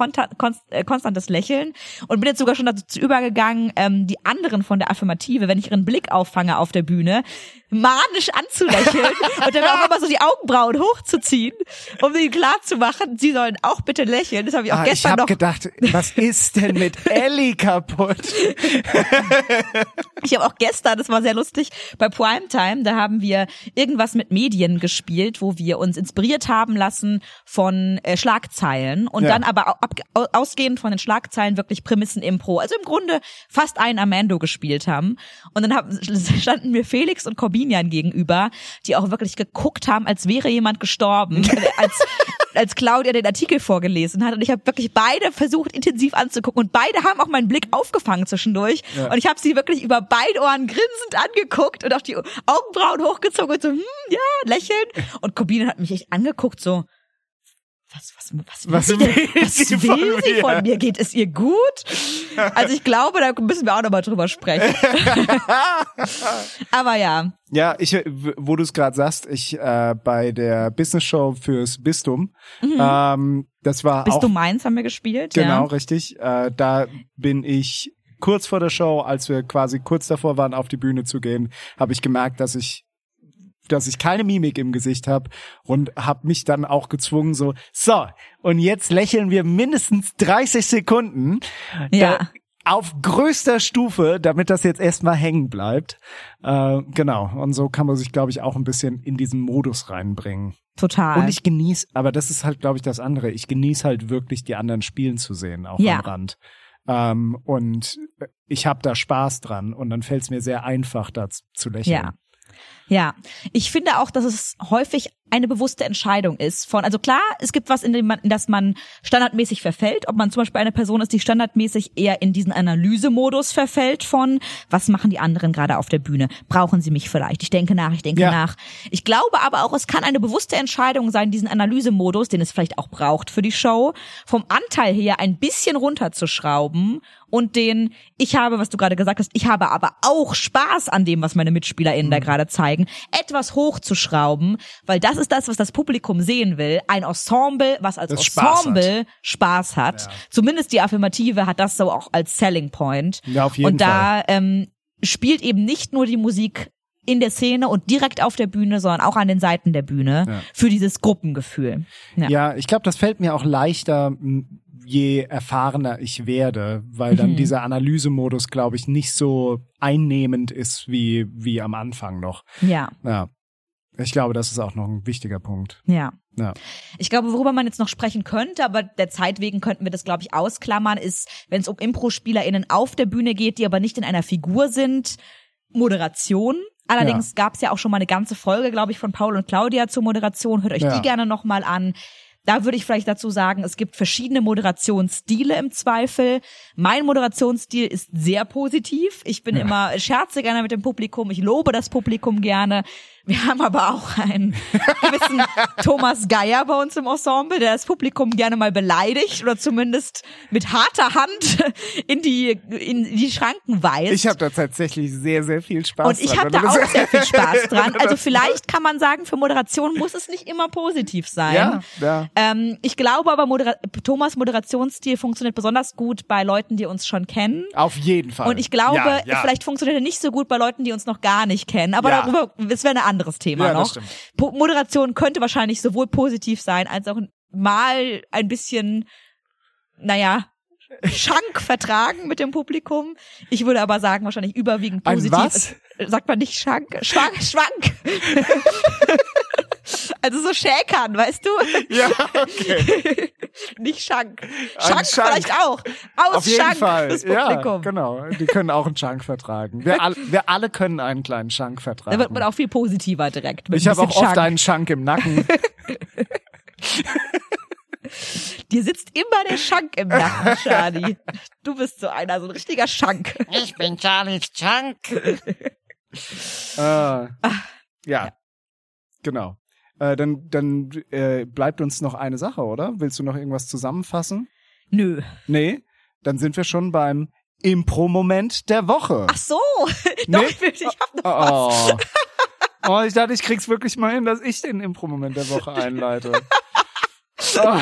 äh, konstantes Lächeln. Und bin jetzt sogar schon dazu übergegangen, ähm, die anderen von der Affirmative, wenn ich ihren Blick auffange auf der Bühne, manisch anzulächeln und dann auch immer so die Augenbrauen hochzuziehen, um ihnen klar zu machen, sie sollen auch bitte lächeln. Das habe ich auch Ah, ich gestern habe noch gedacht, was ist denn mit Ellie kaputt? Ich habe auch gestern, das war sehr lustig, bei Primetime, da haben wir irgendwas mit Medien gespielt, wo wir uns inspiriert haben lassen von äh, Schlagzeilen und Ja. dann aber ab, au- ausgehend von den Schlagzeilen wirklich Prämissen-Impro. Also im Grunde fast ein Amando gespielt haben. Und dann haben, standen mir Felix und Corbinian gegenüber, die auch wirklich geguckt haben, als wäre jemand gestorben. als als Claudia den Artikel vorgelesen hat und ich habe wirklich beide versucht intensiv anzugucken und beide haben auch meinen Blick aufgefangen zwischendurch Ja. und ich habe sie wirklich über beide Ohren grinsend angeguckt und auch die Augenbrauen hochgezogen und so hm, ja lächeln und Corbine hat mich echt angeguckt so was, was, was, was, will, will, was sie, will von sie von mir? Geht es ihr gut? Also ich glaube, da müssen wir auch nochmal drüber sprechen. Aber ja. Ja, ich, wo du es gerade sagst, ich äh, bei der Business Show fürs Bistum, mhm. ähm, das war Bistum auch, Mainz haben wir gespielt. Genau, ja. richtig. Äh, da bin ich kurz vor der Show, als wir quasi kurz davor waren, auf die Bühne zu gehen, habe ich gemerkt, dass ich dass ich keine Mimik im Gesicht habe und habe mich dann auch gezwungen so so und jetzt lächeln wir mindestens 30 Sekunden ja. Da, auf größter Stufe, damit das jetzt erstmal hängen bleibt. Äh, genau und so kann man sich glaube ich auch ein bisschen in diesen Modus reinbringen. Total. Und ich genieße, aber das ist halt glaube ich das andere. Ich genieße halt wirklich die anderen spielen zu sehen auch ja. am Rand. Ähm, und ich habe da Spaß dran und dann fällt es mir sehr einfach, da zu lächeln. Ja. Ja, ich finde auch, dass es häufig eine bewusste Entscheidung ist von, also klar, es gibt was, in dem man, in das man standardmäßig verfällt, ob man zum Beispiel eine Person ist, die standardmäßig eher in diesen Analysemodus verfällt von, was machen die anderen gerade auf der Bühne? Brauchen sie mich vielleicht? Ich denke nach, ich denke ja. nach. Ich glaube aber auch, es kann eine bewusste Entscheidung sein, diesen Analysemodus, den es vielleicht auch braucht für die Show, vom Anteil her ein bisschen runterzuschrauben und den, ich habe, was du gerade gesagt hast, ich habe aber auch Spaß an dem, was meine MitspielerInnen mhm. da gerade zeigen, etwas hochzuschrauben, weil das ist das, was das Publikum sehen will. Ein Ensemble, was als das Ensemble Spaß hat. Spaß hat. Ja. Zumindest die Affirmative hat das so auch als Selling Point. Ja, auf jeden und da ähm, spielt eben nicht nur die Musik in der Szene und direkt auf der Bühne, sondern auch an den Seiten der Bühne ja. für dieses Gruppengefühl. Ja, ja ich glaube, das fällt mir auch leichter, je erfahrener ich werde, weil dann mhm. dieser Analysemodus, glaube ich, nicht so einnehmend ist wie, wie am Anfang noch. Ja. Ja. Ich glaube, das ist auch noch ein wichtiger Punkt. Ja. Ja. Ich glaube, worüber man jetzt noch sprechen könnte, aber der Zeit wegen könnten wir das, glaube ich, ausklammern, ist, wenn es um Impro-SpielerInnen auf der Bühne geht, die aber nicht in einer Figur sind, Moderation. Allerdings ja. gab es ja auch schon mal eine ganze Folge, glaube ich, von Paul und Claudia zur Moderation. Hört euch ja. die gerne nochmal an. Da würde ich vielleicht dazu sagen, es gibt verschiedene Moderationsstile im Zweifel. Mein Moderationsstil ist sehr positiv. Ich bin ja. immer scherze gerne mit dem Publikum. Ich lobe das Publikum gerne. Wir haben aber auch einen gewissen Thomas Geier bei uns im Ensemble, der das Publikum gerne mal beleidigt oder zumindest mit harter Hand in die in die Schranken weist. Ich habe da tatsächlich sehr sehr viel Spaß Und ich habe da auch sehr viel Spaß dran. Also vielleicht kann man sagen, für Moderation muss es nicht immer positiv sein. Ja, ja. Ähm, ich glaube aber Modera Thomas Moderationsstil funktioniert besonders gut bei Leuten, die uns schon kennen. Auf jeden Fall. Und ich glaube, ja, ja. vielleicht funktioniert er nicht so gut bei Leuten, die uns noch gar nicht kennen. Aber darüber, es wäre eine anderes Thema ja, noch. Moderation könnte wahrscheinlich sowohl positiv sein, als auch mal ein bisschen, naja, Schank vertragen mit dem Publikum. Ich würde aber sagen, wahrscheinlich überwiegend positiv. Ein was? sagt man nicht Schank? Schwank, Schwank. also so schäkern, weißt du? Ja, okay. nicht Schank. Schank, Schank, vielleicht auch. Aus Auf jeden Schank Fall. das Publikum. Ja, genau. Die können auch einen Schank vertragen. Wir, all, wir alle können einen kleinen Schank vertragen. Da wird man auch viel positiver direkt. ich habe auch Schank. oft einen Schank im Nacken. Dir sitzt immer der Schank im Nacken, Charlie. Du bist so einer, so ein richtiger Schank. Ich bin Charlies Schank. äh, ja. ja. Genau. Äh, dann dann äh, bleibt uns noch eine Sache, oder? Willst du noch irgendwas zusammenfassen? Nö. Nee? Dann sind wir schon beim Impro-Moment der Woche. Ach so. Nee? Doch, ich hab noch oh. was. Oh, ich dachte, ich krieg's wirklich mal hin, dass ich den Impro-Moment der Woche einleite. Oh.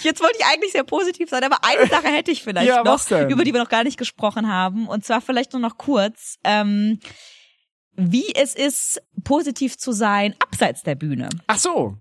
Jetzt wollte ich eigentlich sehr positiv sein, aber eine Sache hätte ich vielleicht ja, noch, über die wir noch gar nicht gesprochen haben. Und zwar vielleicht nur noch kurz. Ähm, wie es ist, positiv zu sein abseits der Bühne. Ach so.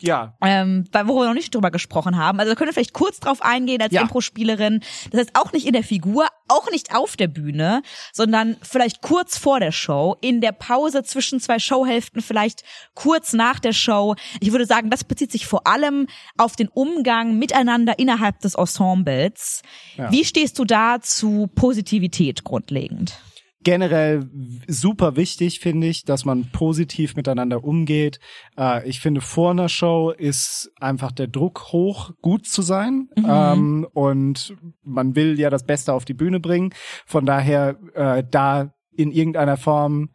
Ja. Ähm, wo wir noch nicht drüber gesprochen haben. Also da können wir vielleicht kurz drauf eingehen als ja. Impro-Spielerin. Das heißt auch nicht in der Figur, auch nicht auf der Bühne, sondern vielleicht kurz vor der Show, in der Pause zwischen zwei Showhälften, vielleicht kurz nach der Show. Ich würde sagen, das bezieht sich vor allem auf den Umgang miteinander innerhalb des Ensembles. Ja. Wie stehst du da zu Positivität grundlegend? Generell super wichtig, finde ich, dass man positiv miteinander umgeht. Äh, ich finde, vor einer Show ist einfach der Druck hoch, gut zu sein. Mhm. Ähm, und man will ja das Beste auf die Bühne bringen. Von daher, äh, da in irgendeiner Form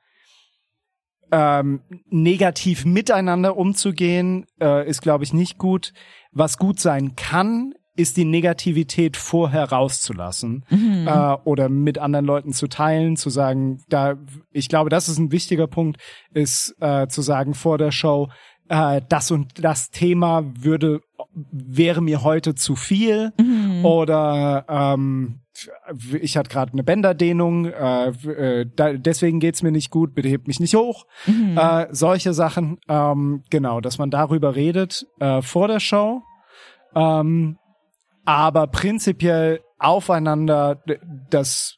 ähm, negativ miteinander umzugehen, äh, ist, glaube ich, nicht gut. Was gut sein kann, ist die Negativität vorher rauszulassen Mhm. äh, oder mit anderen Leuten zu teilen, zu sagen, da, ich glaube, das ist ein wichtiger Punkt, ist äh, zu sagen vor der Show, äh, das und das Thema würde wäre mir heute zu viel Mhm. oder ähm, ich hatte gerade eine Bänderdehnung, äh, äh, da, deswegen geht's mir nicht gut, bitte hebt mich nicht hoch. Mhm. Äh, solche Sachen, ähm, genau, dass man darüber redet äh, vor der Show, ähm, aber prinzipiell aufeinander das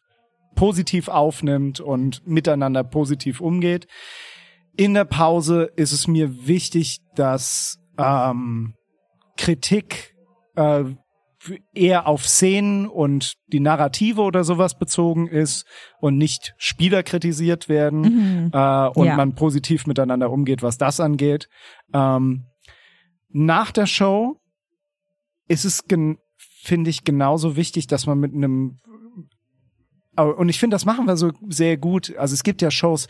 positiv aufnimmt und miteinander positiv umgeht. In der Pause ist es mir wichtig, dass ähm, Kritik äh, eher auf Szenen und die Narrative oder sowas bezogen ist und nicht Spieler kritisiert werden Mhm. äh, und Ja. man positiv miteinander umgeht, was das angeht. Ähm, nach der Show ist es, gen- finde ich, genauso wichtig, dass man mit einem und ich finde, das machen wir so sehr gut. Also es gibt ja Shows,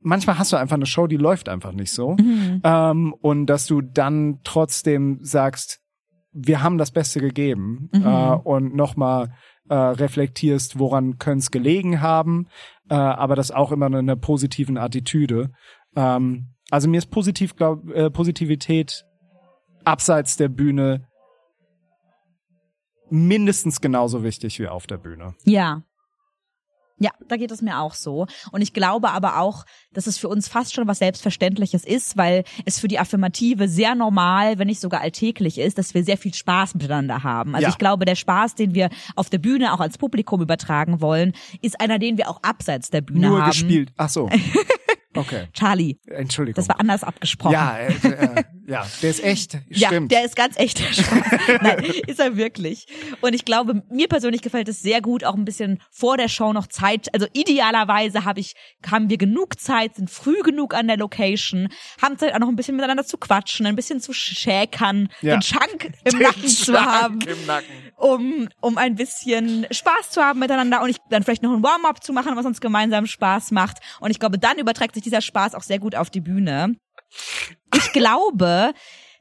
manchmal hast du einfach eine Show, die läuft einfach nicht so. Mhm. Ähm, und dass du dann trotzdem sagst, wir haben das Beste gegeben Mhm. äh, und nochmal äh, reflektierst, woran könnte es gelegen haben, äh, aber das auch immer in einer positiven Attitüde. Ähm, also mir ist positiv, glaub, äh, Positivität abseits der Bühne mindestens genauso wichtig wie auf der Bühne. Ja. Ja, da geht es mir auch so. Und ich glaube aber auch, dass es für uns fast schon was Selbstverständliches ist, weil es für die Affirmative sehr normal, wenn nicht sogar alltäglich ist, dass wir sehr viel Spaß miteinander haben. Also Ja. ich glaube, der Spaß, den wir auf der Bühne auch als Publikum übertragen wollen, ist einer, den wir auch abseits der Bühne Nur haben. gespielt. Ach so. Okay. Charlie, Entschuldigung. das war anders abgesprochen. ja, äh, äh, ja, der ist echt. Ja, Stimmt. der ist ganz echt. Nein, ist er wirklich. Und ich glaube, mir persönlich gefällt es sehr gut, auch ein bisschen vor der Show noch Zeit. Also idealerweise habe ich, haben wir genug Zeit, sind früh genug an der Location, haben Zeit auch noch ein bisschen miteinander zu quatschen, ein bisschen zu schäkern, Ja. den Chunk im Nacken zu haben, Im Nacken. Um, um ein bisschen Spaß zu haben miteinander und ich dann vielleicht noch ein Warm-up zu machen, was uns gemeinsam Spaß macht. Und ich glaube, dann überträgt sich dieser Spaß auch sehr gut auf die Bühne. Ich glaube,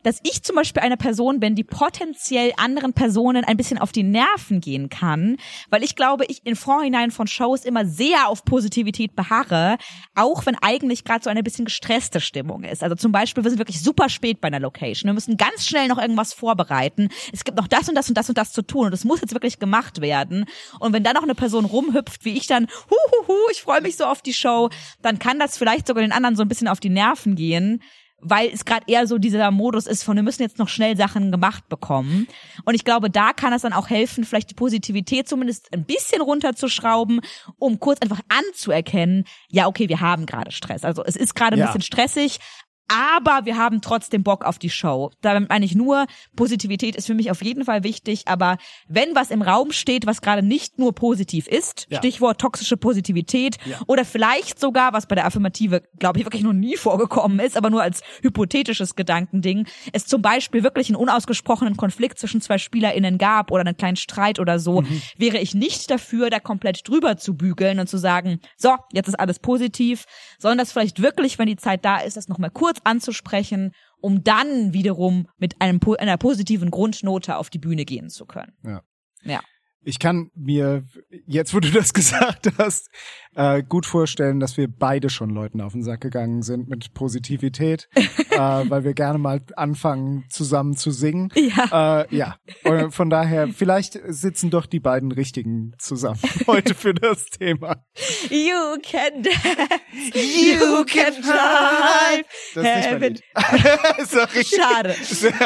dass ich zum Beispiel eine Person bin, die potenziell anderen Personen ein bisschen auf die Nerven gehen kann, weil ich glaube, ich im Vorhinein von Shows immer sehr auf Positivität beharre, auch wenn eigentlich gerade so eine bisschen gestresste Stimmung ist. Also zum Beispiel, wir sind wirklich super spät bei einer Location. Wir müssen ganz schnell noch irgendwas vorbereiten. Es gibt noch das und das und das und das zu tun und es muss jetzt wirklich gemacht werden. Und wenn da noch eine Person rumhüpft, wie ich dann, hu, ich freue mich so auf die Show, dann kann das vielleicht sogar den anderen so ein bisschen auf die Nerven gehen weil es gerade eher so dieser Modus ist von, wir müssen jetzt noch schnell Sachen gemacht bekommen. Und ich glaube, da kann es dann auch helfen, vielleicht die Positivität zumindest ein bisschen runterzuschrauben, um kurz einfach anzuerkennen, ja, okay, wir haben gerade Stress. Also es ist gerade ein Ja. bisschen stressig, aber wir haben trotzdem Bock auf die Show. Damit meine ich nur, Positivität ist für mich auf jeden Fall wichtig, aber wenn was im Raum steht, was gerade nicht nur positiv ist, Ja. Stichwort toxische Positivität, Ja. oder vielleicht sogar, was bei der Affirmative, glaube ich, wirklich noch nie vorgekommen ist, aber nur als hypothetisches Gedankending, es zum Beispiel wirklich einen unausgesprochenen Konflikt zwischen zwei SpielerInnen gab oder einen kleinen Streit oder so, wäre ich nicht dafür, da komplett drüber zu bügeln und zu sagen, so, jetzt ist alles positiv, sondern das vielleicht wirklich, wenn die Zeit da ist, das nochmal kurz anzusprechen, um dann wiederum mit einem, einer positiven Grundnote auf die Bühne gehen zu können. Ja. Ja. Ich kann mir, jetzt wo du das gesagt hast, äh, gut vorstellen, dass wir beide schon Leuten auf den Sack gegangen sind mit Positivität, äh, weil wir gerne mal anfangen, zusammen zu singen. Ja. Äh, ja. Und von daher, vielleicht sitzen doch die beiden Richtigen zusammen heute für das Thema. You can dance, you can drive. Das ist nicht heaven. Lied. Sorry. Schade.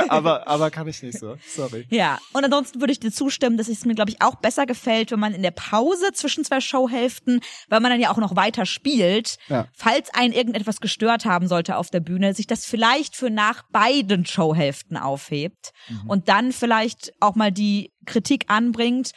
aber, aber kann ich nicht so. Sorry. Ja, und ansonsten würde ich dir zustimmen, dass es mir, glaube ich, auch besser gefällt, wenn man in der Pause zwischen zwei Showhälften, weil man dann ja auch noch weiter spielt, Ja. falls einen irgendetwas gestört haben sollte auf der Bühne, sich das vielleicht für nach beiden Showhälften aufhebt Mhm. und dann vielleicht auch mal die Kritik anbringt.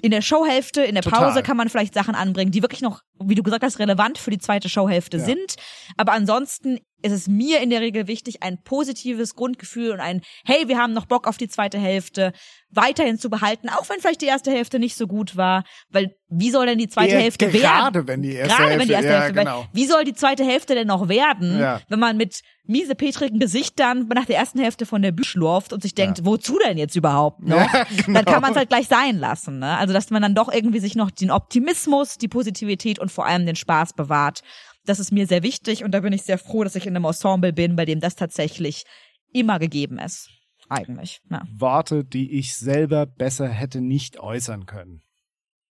In der Showhälfte, in der Total. Pause kann man vielleicht Sachen anbringen, die wirklich noch wie du gesagt hast, relevant für die zweite Showhälfte Ja. sind. Aber ansonsten ist es mir in der Regel wichtig, ein positives Grundgefühl und ein, hey, wir haben noch Bock auf die zweite Hälfte weiterhin zu behalten, auch wenn vielleicht die erste Hälfte nicht so gut war, weil wie soll denn die zweite Eher Hälfte werden? Gerade wenn die erste Gerade Hälfte, wenn die erste ja, Hälfte, genau. wie soll die zweite Hälfte denn noch werden, Ja. wenn man mit miese petrigen Gesichtern nach der ersten Hälfte von der Bühne schlurft und sich denkt, wozu denn jetzt überhaupt noch? Ja, genau. Dann kann man es halt gleich sein lassen. Ne? Also dass man dann doch irgendwie sich noch den Optimismus, die Positivität und vor allem den Spaß bewahrt. Das ist mir sehr wichtig und da bin ich sehr froh, dass ich in einem Ensemble bin, bei dem das tatsächlich immer gegeben ist. Eigentlich. Ja, Worte, die ich selber besser hätte nicht äußern können.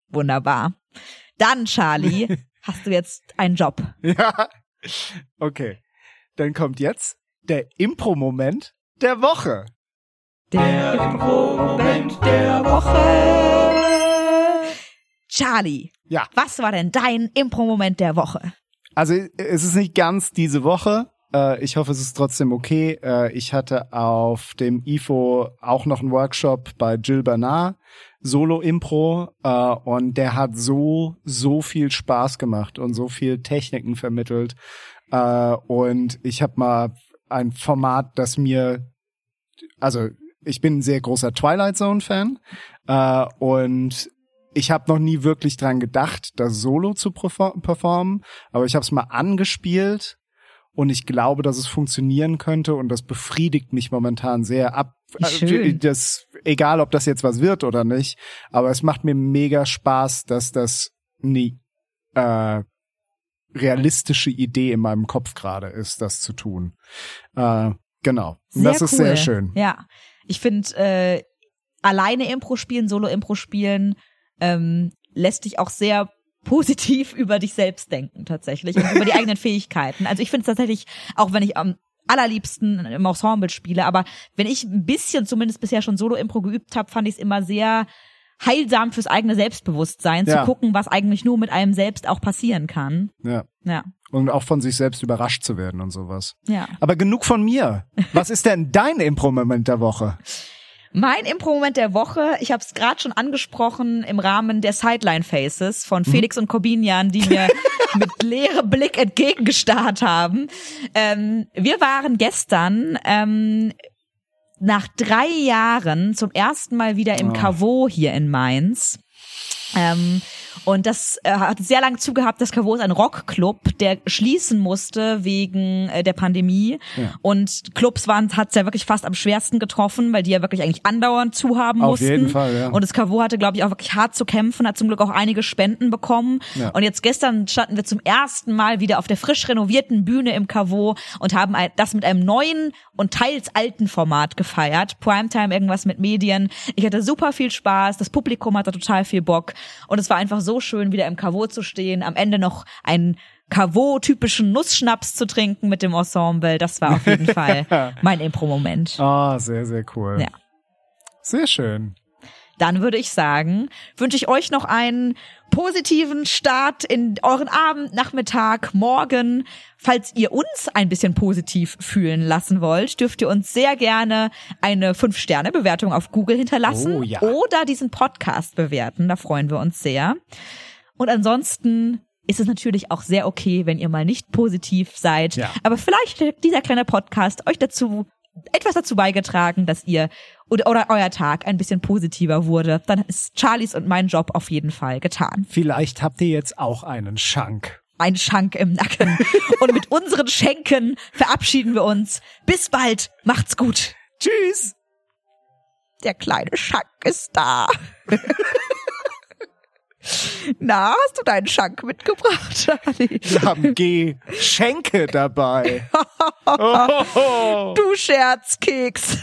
wunderbar. Dann, Charlie, hast du jetzt einen Job. Ja. Okay. Dann kommt jetzt der Impro-Moment der Woche. Der Impro-Moment der Woche. Charlie, Ja. was war denn dein Impro-Moment der Woche? Also es ist nicht ganz diese Woche. Äh, Ich hoffe, es ist trotzdem okay. Äh, Ich hatte auf dem IFO auch noch einen Workshop bei Jill Bernard, Solo-Impro, äh, und der hat so, so viel Spaß gemacht und so viel Techniken vermittelt. Und ich habe mal ein Format, das mir, also ich bin ein sehr großer Twilight Zone-Fan und ich habe noch nie wirklich dran gedacht, das Solo zu perfor- performen, aber ich habe es mal angespielt und ich glaube, dass es funktionieren könnte und das befriedigt mich momentan sehr ab. Also, schön. Das, egal, ob das jetzt was wird oder nicht, aber es macht mir mega Spaß, dass das eine äh, realistische Idee in meinem Kopf gerade ist, das zu tun. Äh, genau. Das ist cool. sehr schön. Ja, ich finde äh, alleine Impro spielen, Solo-Impro spielen ähm, lässt dich auch sehr positiv über dich selbst denken tatsächlich und über die eigenen Fähigkeiten. Also ich finde es tatsächlich, auch wenn ich am allerliebsten im Ensemble spiele, aber wenn ich ein bisschen zumindest bisher schon Solo-Impro geübt habe, fand ich es immer sehr heilsam fürs eigene Selbstbewusstsein, Ja. zu gucken, was eigentlich nur mit einem selbst auch passieren kann. Ja. Ja, Und auch von sich selbst überrascht zu werden und sowas. ja. Aber genug von mir. Was ist denn dein Impro-Moment der Woche? Mein Impro-Moment der Woche, ich habe es gerade schon angesprochen im Rahmen der Sideline Faces von Felix und Corbinian, die mir mit leerem Blick entgegengestarrt haben. Ähm, wir waren gestern ähm, nach drei Jahren zum ersten Mal wieder im Oh. Hier in Mainz. Ähm, und das äh, hat sehr lange zugehabt. Das Caveau ist ein Rockclub, der schließen musste wegen äh, der Pandemie. Ja. Und Clubs waren hat's ja wirklich fast am schwersten getroffen, weil die ja wirklich eigentlich andauernd zuhaben Auf mussten. jeden Fall, ja. Und das Caveau hatte, glaube ich, auch wirklich hart zu kämpfen, hat zum Glück auch einige Spenden bekommen. Ja. Und jetzt gestern standen wir zum ersten Mal wieder auf der frisch renovierten Bühne im Caveau und haben das mit einem neuen und teils alten Format gefeiert. Primetime, irgendwas mit Medien. Ich hatte super viel Spaß, das Publikum hatte total viel Bock und es war einfach so schön, wieder im Caveau zu stehen, am Ende noch einen Caveau-typischen Nussschnaps zu trinken mit dem Ensemble. Das war auf jeden Fall mein Impro-Moment. Ah, sehr, sehr cool. Ja. Sehr schön. Dann würde ich sagen, wünsche ich euch noch einen positiven Start in euren Abend, Nachmittag, Morgen. Falls ihr uns ein bisschen positiv fühlen lassen wollt, dürft ihr uns sehr gerne eine 5-Sterne-Bewertung auf Google hinterlassen Oh, ja. oder diesen Podcast bewerten. Da freuen wir uns sehr. Und ansonsten ist es natürlich auch sehr okay, wenn ihr mal nicht positiv seid. Ja. Aber vielleicht dieser kleine Podcast euch dazu etwas dazu beigetragen, dass ihr oder, oder euer Tag ein bisschen positiver wurde. Dann ist Charlies und mein Job auf jeden Fall getan. Vielleicht habt ihr jetzt auch einen Schank. Ein Schank im Nacken. und mit unseren Schenken verabschieden wir uns. Bis bald. Macht's gut. Tschüss. Der kleine Schank ist da. Na, hast du deinen Schank mitgebracht, Charlie? Wir haben Geschenke dabei. Oh. Du Scherzkeks.